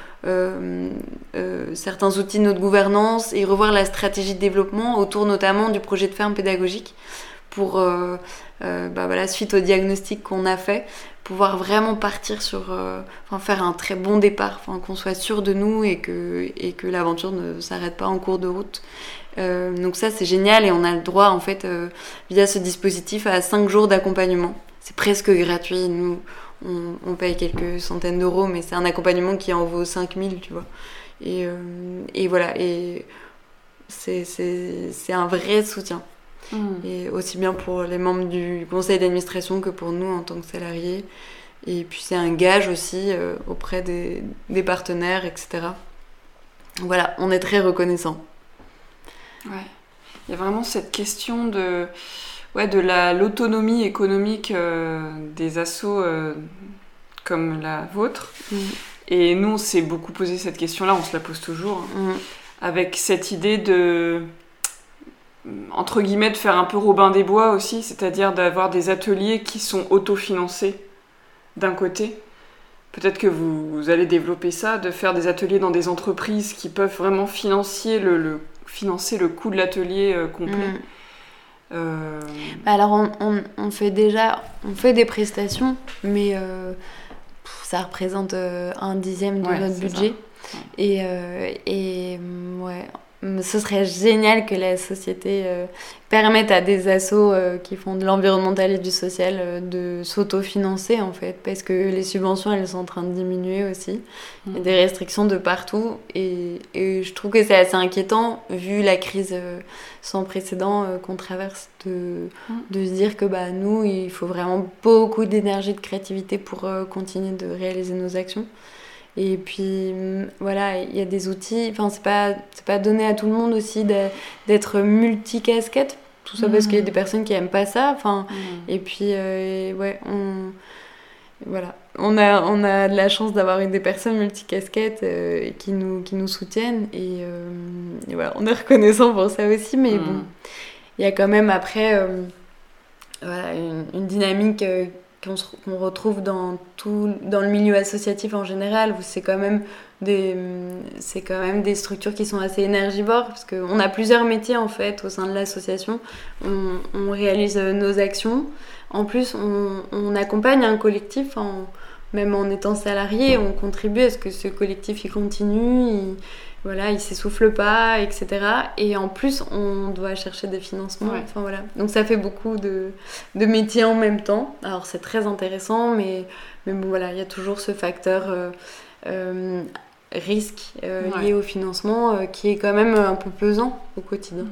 certains outils de notre gouvernance et revoir la stratégie de développement autour notamment du projet de ferme pédagogique pour, bah suite au diagnostic qu'on a fait, pouvoir vraiment partir sur, euh, enfin faire un très bon départ, enfin qu'on soit sûr de nous et que, et que l'aventure ne s'arrête pas en cours de route. Euh, donc ça c'est génial et on a le droit en fait euh, via ce dispositif à 5 jours d'accompagnement. C'est presque gratuit, nous on, paye quelques centaines d'euros mais c'est un accompagnement qui en vaut 5000 tu vois. Et, et voilà, et c'est un vrai soutien. Mm. Et aussi bien pour les membres du conseil d'administration que pour nous en tant que salariés. Et puis c'est un gage aussi euh, auprès des, des, partenaires, etc. Voilà, on est très reconnaissant. Ouais. Il y a vraiment cette question de, ouais, de l'autonomie économique euh, des assos euh, comme la vôtre. Mm. Et nous, on s'est beaucoup posé cette question-là, on se la pose toujours, hein. mm. avec cette idée de entre guillemets, de faire un peu Robin des Bois aussi, c'est-à-dire d'avoir des ateliers qui sont autofinancés d'un côté. Peut-être que vous, allez développer ça, de faire des ateliers dans des entreprises qui peuvent vraiment financer le, financer le coût de l'atelier euh, complet. Mm. Euh, bah alors on, fait déjà on fait des prestations, mais euh, ça représente un dixième de notre budget. Et, et ouais, ce serait génial que la société euh, permette à des assos euh, qui font de l'environnemental et du social euh, de s'autofinancer en fait parce que les subventions elles sont en train de diminuer aussi il y a mm. des restrictions de partout et, et je trouve que c'est assez inquiétant vu la crise sans précédent qu'on traverse de, mm. de se dire que bah nous il faut vraiment beaucoup d'énergie de créativité pour continuer de réaliser nos actions et puis mm, voilà, il y a des outils, enfin c'est pas, pas donné à tout le monde aussi d'être multicasquette, tout ça parce qu'il y a des mm. personnes qui aiment pas ça. Enfin, mm. Et puis euh, ouais, on, voilà. On a, on a de la chance d'avoir des personnes multicasquettes euh, qui, nous, qui nous soutiennent et, euh, voilà, on est reconnaissant pour ça aussi, mais bon, il y a quand même après voilà, une, une dynamique qu'on retrouve dans tout dans le milieu associatif en général où c'est quand même des quand même des structures qui sont assez énergivores parce qu'on a plusieurs métiers en fait au sein de l'association. On, réalise nos actions. En plus on, accompagne un collectif même en étant salarié on contribue à ce que ce collectif il continue voilà, il s'essouffle pas, etc. Et en plus, on doit chercher des financements. Enfin, voilà. Donc ça fait beaucoup de, de, métiers en même temps. Alors c'est très intéressant, mais, mais bon, voilà, il y a toujours ce facteur euh, euh, risque euh, lié au financement qui est quand même un peu pesant au quotidien.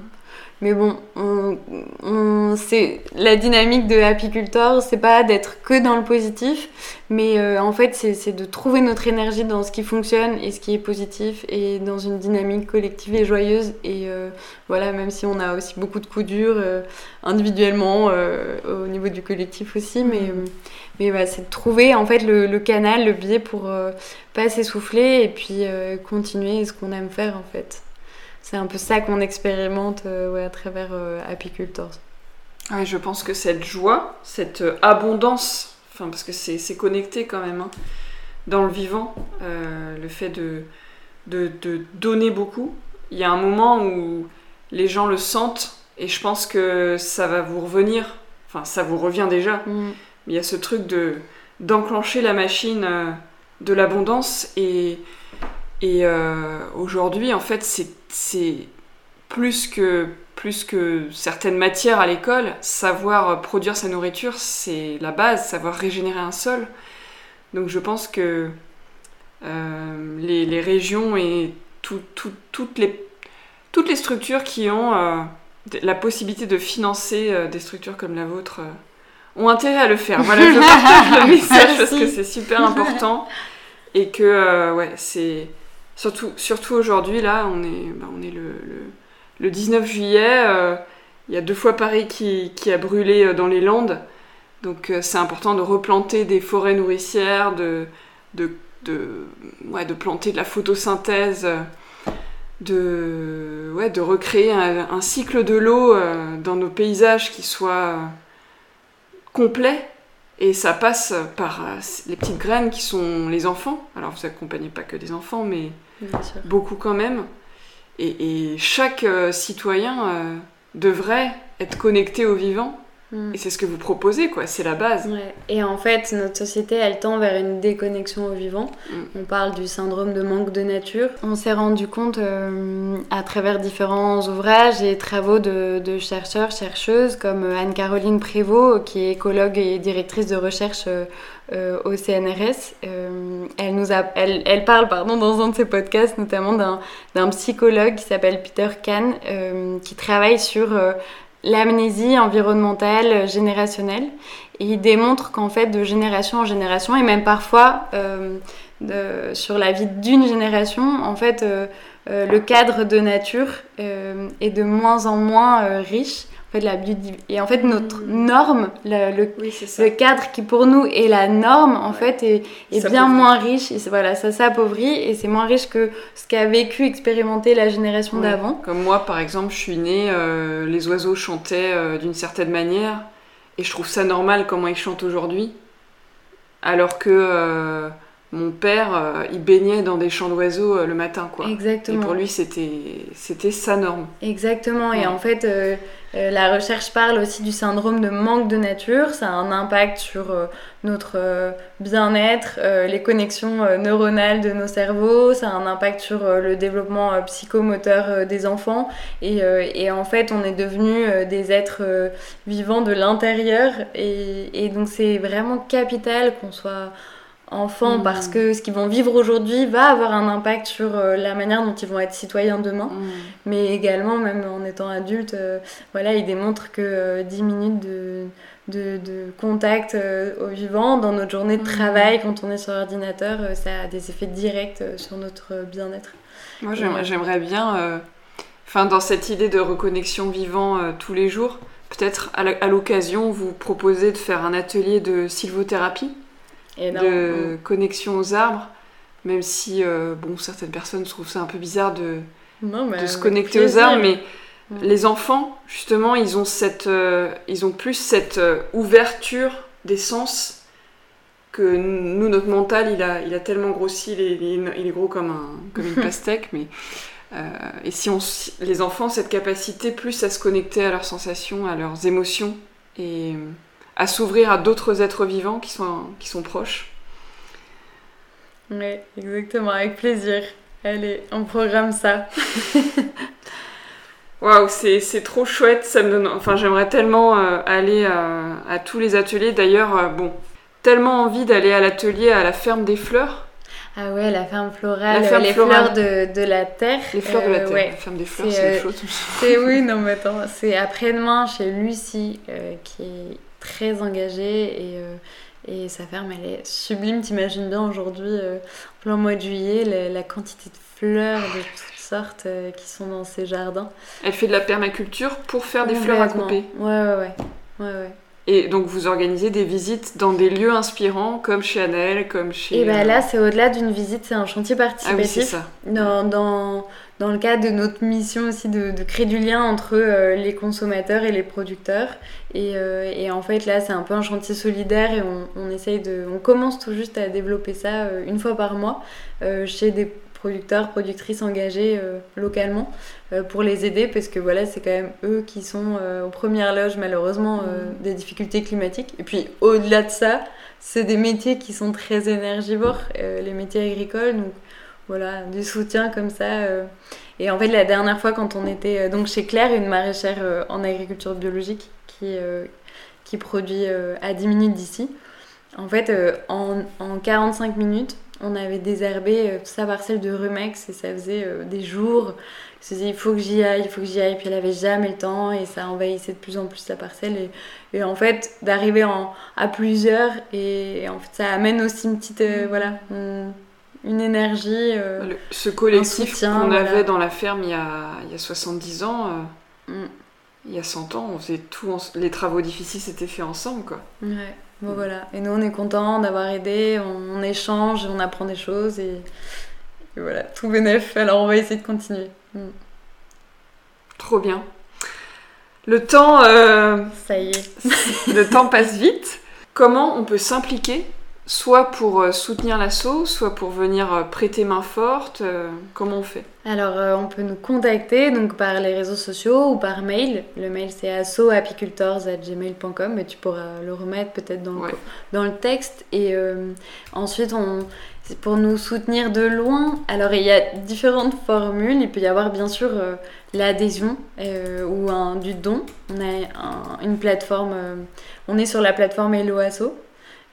Mais bon, on, c'est la dynamique de apiculteur, c'est pas d'être que dans le positif, mais euh, en fait c'est de trouver notre énergie dans ce qui fonctionne et ce qui est positif et dans une dynamique collective et joyeuse. Et euh, voilà, même si on a aussi beaucoup de coups durs euh, individuellement au niveau du collectif aussi, mais mm. mais c'est de trouver en fait le, le, canal, le biais pour pas s'essouffler et puis continuer ce qu'on aime faire en fait c'est un peu ça qu'on expérimente euh, ouais, à travers euh, Apicultors. je pense que cette joie, cette euh, abondance, enfin, parce que c'est connecté quand même, hein, dans le vivant, le fait de, de, donner beaucoup, il y a un moment où les gens le sentent et je pense que ça va vous revenir, enfin ça vous revient déjà, mm. mais il y a ce truc de d'enclencher la machine de l'abondance et et euh, aujourd'hui, en fait, c'est plus que, plus que certaines matières à l'école, savoir produire sa nourriture, c'est la base, savoir régénérer un sol. Donc je pense que euh, les, les, régions et toutes, les, toutes les structures qui ont euh, la possibilité de financer des structures comme la vôtre ont intérêt à le faire. Voilà, je partage le message parce que c'est super important et que ouais, c'est Surtout, surtout aujourd'hui, là, on est, bah, le, le, 19 juillet. Euh, il y a deux fois Paris qui, a brûlé euh, dans les Landes. Donc euh, c'est important de replanter des forêts nourricières, de, planter de la photosynthèse de, recréer un, cycle de l'eau dans nos paysages qui soit complet. Et ça passe par les petites graines qui sont les enfants. Alors vous accompagnez pas que des enfants, mais beaucoup quand même. Et, chaque euh, citoyen devrait être connecté au vivant Mm. Et c'est ce que vous proposez, quoi, c'est la base. Et en fait, notre société, elle tend vers une déconnexion au vivant. Mm. On parle du syndrome de manque de nature. On s'est rendu compte euh, à travers différents ouvrages et travaux de, chercheurs, chercheuses, comme Anne-Caroline Prévost, qui est écologue et directrice de recherche euh, au CNRS. Euh, elle, nous a, elle, elle, parle pardon, dans un de ses podcasts notamment d'un psychologue qui s'appelle Peter Kahn, qui travaille sur l'amnésie environnementale euh, générationnelle. Et il démontre qu'en fait, de génération en génération, et même parfois euh, sur la vie d'une génération, en fait, euh, le cadre de nature est de moins en moins riche la Et en fait, notre norme, le, le, cadre qui pour nous est la norme, en fait, est, est bien moins riche. Et voilà, ça s'appauvrit et c'est moins riche que ce qu'a vécu, expérimenté la génération d'avant. Comme moi, par exemple, je suis née, euh, les oiseaux chantaient euh, d'une certaine manière et je trouve ça normal comment ils chantent aujourd'hui. Alors que. Euh, mon père, il baignait dans des champs d'oiseaux le matin, quoi. Exactement. Et pour lui, c'était, c'était sa norme. Exactement. Et en fait, euh, la recherche parle aussi du syndrome de manque de nature. Ça a un impact sur euh, notre euh, bien-être, les connexions neuronales de nos cerveaux. Ça a un impact sur le développement psychomoteur des enfants. Et, en fait, on est devenus des êtres vivants de l'intérieur. et donc, c'est vraiment capital qu'on soit enfants parce mm. que ce qu'ils vont vivre aujourd'hui va avoir un impact sur euh, la manière dont ils vont être citoyens demain. Mm. Mais également, même en étant adulte, euh, voilà, ils démontrent que 10 euh, minutes de, de, de contact au vivant dans notre journée de mm. travail, quand on est sur l'ordinateur, ça a des effets directs sur notre bien-être. Moi, j'aimerais bien, enfin, dans cette idée de reconnexion vivant tous les jours, peut-être à l'occasion vous proposer de faire un atelier de sylvothérapie? De connexion aux arbres, même si euh, bon, certaines personnes trouvent ça un peu bizarre de, de se connecter aux arbres, mais les enfants, justement, ils ont, cette, euh, ils ont plus cette euh, ouverture des sens que nous, notre mental, il a, il a tellement grossi, il est, il est gros comme, un, comme une pastèque, mais... et si on, les enfants, cette capacité plus à se connecter à leurs sensations, à leurs émotions, et à s'ouvrir à d'autres êtres vivants qui sont, qui sont proches. Oui, exactement, avec plaisir. Allez, on programme ça. Waouh, c'est trop chouette, ça me donne... Enfin, j'aimerais tellement euh, aller à, tous les ateliers. D'ailleurs, euh, bon, tellement envie d'aller à l'atelier à la ferme des fleurs. Ah ouais, la ferme florale, la ferme les fleurs de, de, la terre. Les fleurs de la euh, terre, la ferme des fleurs, c'est chose. C'est oui, non mais attends, c'est après-demain chez Lucie, qui est très engagée et, euh, et sa ferme elle est sublime. T'imagines bien aujourd'hui, euh, en plein mois de juillet, la, quantité de fleurs de toutes sortes euh, qui sont dans ses jardins. Elle fait de la permaculture pour faire des fleurs à couper. Ouais, ouais, ouais. ouais, ouais. Et donc vous organisez des visites dans des lieux inspirants comme chez Annelle, comme chez... Et ben là c'est au-delà d'une visite, c'est un chantier participatif. Ah oui, c'est ça. Dans, dans, dans, le cadre de notre mission aussi de, de créer du lien entre euh, les consommateurs et les producteurs. Et, euh, et en fait là c'est un peu un chantier solidaire et on, on, essaye de... On commence tout juste à développer ça euh, une fois par mois chez des producteurs, productrices engagés euh, localement euh, pour les aider parce que voilà, c'est quand même eux qui sont euh, aux premières loges malheureusement mm. des difficultés climatiques. Et puis au-delà de ça, c'est des métiers qui sont très énergivores, les métiers agricoles. Donc voilà, du soutien comme ça. Et en fait, la dernière fois quand on était donc chez Claire, une maraîchère en agriculture biologique qui, qui produit à 10 minutes d'ici, en fait, en, en 45 minutes, on avait désherbé euh, toute sa parcelle de rumex et ça faisait euh, des jours. Elle se disait il faut que j'y aille, il faut que j'y aille. Puis elle avait jamais le temps et ça envahissait de plus en plus sa parcelle. Et, en fait, d'arriver à plusieurs et, en fait, ça amène aussi une petite, euh, voilà, une, énergie. Ce collectif qu'on avait dans la ferme il y a, il y a 70 ans. Mm. Il y a 100 ans, on faisait tout, les travaux difficiles s'étaient faits ensemble, quoi. Ouais. voilà. Et nous, on est contents d'avoir aidé, on, échange, on apprend des choses et, voilà, tout bénef. Alors on va essayer de continuer. Mm. Trop bien. Le temps, euh, ça y est, le temps passe vite. Comment on peut s'impliquer, soit pour euh, soutenir l'assaut, soit pour venir euh, prêter main forte Comment on fait? Alors, on peut nous contacter donc par les réseaux sociaux ou par mail. Le mail c'est assoapicultors@gmail.com, mais tu pourras le remettre peut-être dans, le, dans le texte. Et ensuite, on pour nous soutenir de loin. Alors il y a différentes formules. Il peut y avoir bien sûr euh, l'adhésion euh, ou un, du don. On a une plateforme, euh, on est sur la plateforme Helloasso,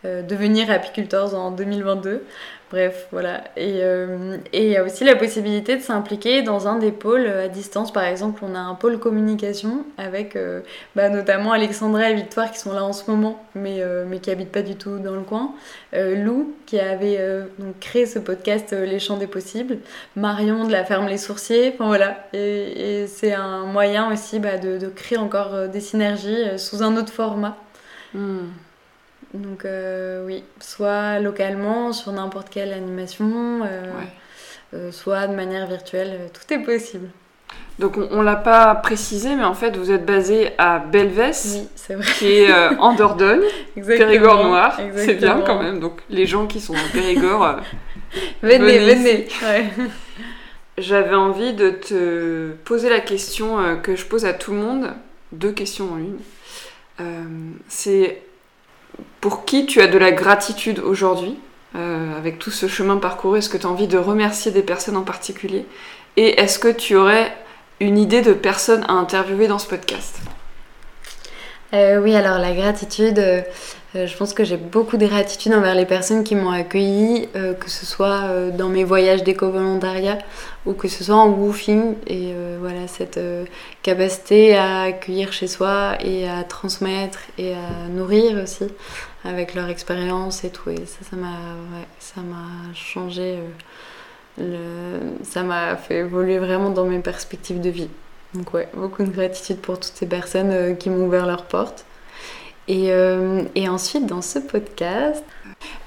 devenir apiculteurs en 2022. Bref, voilà. Euh, et il y a aussi la possibilité de s'impliquer dans un des pôles à distance. Par exemple, on a un pôle communication avec euh, bah, notamment Alexandra et Victoire qui sont là en ce moment, mais, euh, mais qui habitent pas du tout dans le coin. Lou qui avait créé ce podcast Les Champs des Possibles. Marion de la ferme Les Sourciers. Enfin voilà. Et, c'est un moyen aussi bah, de, créer encore des synergies sous un autre format. Hmm. Donc euh, oui, soit localement, sur n'importe quelle animation, euh, euh, soit de manière virtuelle, tout est possible. Donc on, ne l'a pas précisé, mais en fait vous êtes basé à Belvès, oui, qui est en Dordogne, Périgord noir, c'est bien quand même. Donc les gens qui sont en Périgord, venez, venez. J'avais envie de te poser la question que je pose à tout le monde, deux questions en une. c'est pour qui tu as de la gratitude aujourd'hui euh, avec tout ce chemin parcouru Est-ce que tu as envie de remercier des personnes en particulier? Et est-ce que tu aurais une idée de personnes à interviewer dans ce podcast? Euh, Oui, alors la gratitude, euh, je pense que j'ai beaucoup de gratitude envers les personnes qui m'ont accueilli, que ce soit dans mes voyages d'éco-volontariat ou que ce soit en woofing. Et voilà, cette capacité à accueillir chez soi et à transmettre et à nourrir aussi avec leur expérience et tout. Et ça, ça m'a ça m'a changé. Euh, le, ça m'a fait évoluer vraiment dans mes perspectives de vie. Donc ouais, beaucoup de gratitude pour toutes ces personnes euh, qui m'ont ouvert leurs portes. Et, euh, et, ensuite, dans ce podcast,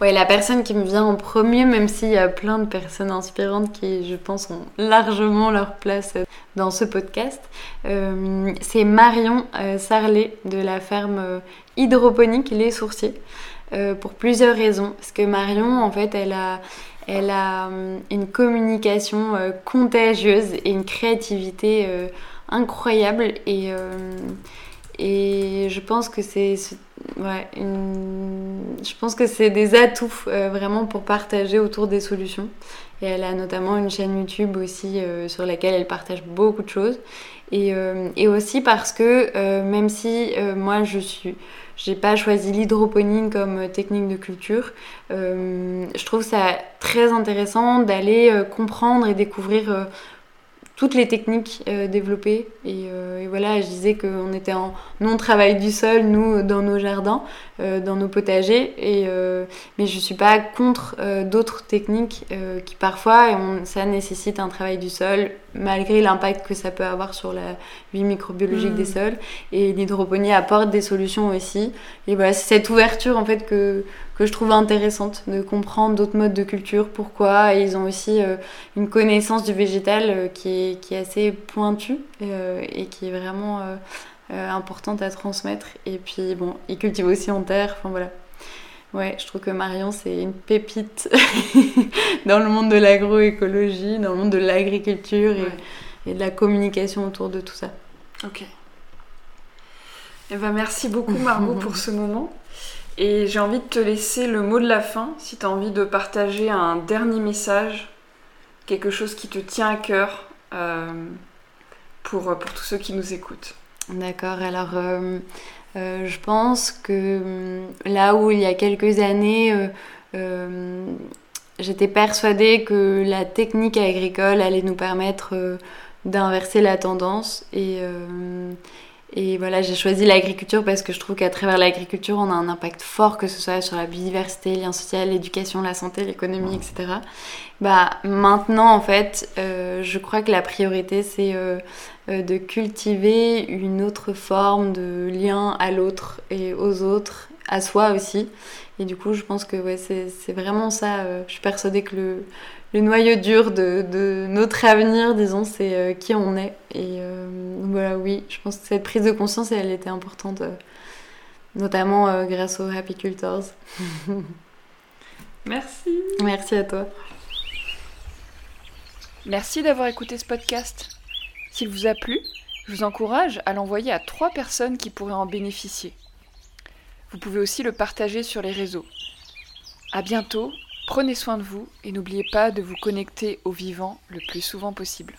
ouais, la personne qui me vient en premier, même s'il y a plein de personnes inspirantes qui, je pense, ont largement leur place dans ce podcast, c'est Marion Sarlet de la ferme hydroponique Les Sourciers euh, pour plusieurs raisons. Parce que Marion, en fait, elle a, elle a euh, une communication euh, contagieuse et une créativité incroyable. Et, et je pense que c'est ouais, je pense que c'est des atouts vraiment pour partager autour des solutions. Et elle a notamment une chaîne YouTube aussi sur laquelle elle partage beaucoup de choses. Et, et aussi parce que même si moi je suis j'ai pas choisi l'hydroponie comme technique de culture. Euh, je trouve ça très intéressant d'aller euh, comprendre et découvrir euh, toutes les techniques développées. Et, voilà, je disais qu'on était en non-travail du sol, nous, dans nos jardins, dans nos potagers. Et, mais je suis pas contre d'autres techniques qui parfois, ça nécessite un travail du sol, malgré l'impact que ça peut avoir sur la vie microbiologique des mm. sols. Et l'hydroponie apporte des solutions aussi. Et voilà, c'est cette ouverture en fait que, que je trouve intéressante de comprendre d'autres modes de culture, pourquoi. Et ils ont aussi euh, une connaissance du végétal euh, qui, est, qui, est, assez pointue euh, et qui est vraiment importante à transmettre. Et puis bon, ils cultivent aussi en terre. Enfin voilà. Ouais, je trouve que Marion, c'est une pépite dans le monde de l'agroécologie, dans le monde de l'agriculture et, de la communication autour de tout ça. Ok. Eh ben, merci beaucoup Margot pour ce moment. Et j'ai envie de te laisser le mot de la fin, si tu as envie de partager un dernier message, quelque chose qui te tient à cœur euh, pour, pour tous ceux qui nous écoutent. D'accord, alors euh, euh, je pense que hum, là où il y a quelques années, euh, euh, j'étais persuadée que la technique agricole allait nous permettre d'inverser la tendance et et voilà, j'ai choisi l'agriculture parce que je trouve qu'à travers l'agriculture, on a un impact fort, que ce soit sur la biodiversité, les liens sociaux, l'éducation, la santé, l'économie, etc. Bah, maintenant, en fait, je crois que la priorité, c'est euh, de cultiver une autre forme de lien à l'autre et aux autres, à soi aussi. Et du coup, je pense que ouais, c'est vraiment ça. Euh, je suis persuadée que le, le noyau dur de, notre avenir, disons, c'est euh, qui on est. Et euh, voilà, oui, je pense que cette prise de conscience, elle était importante, euh, notamment grâce aux Happy Cultors. Merci. Merci à toi. Merci d'avoir écouté ce podcast. S'il vous a plu, je vous encourage à l'envoyer à trois personnes qui pourraient en bénéficier. Vous pouvez aussi le partager sur les réseaux. À bientôt Prenez soin de vous et n'oubliez pas de vous connecter au vivant le plus souvent possible.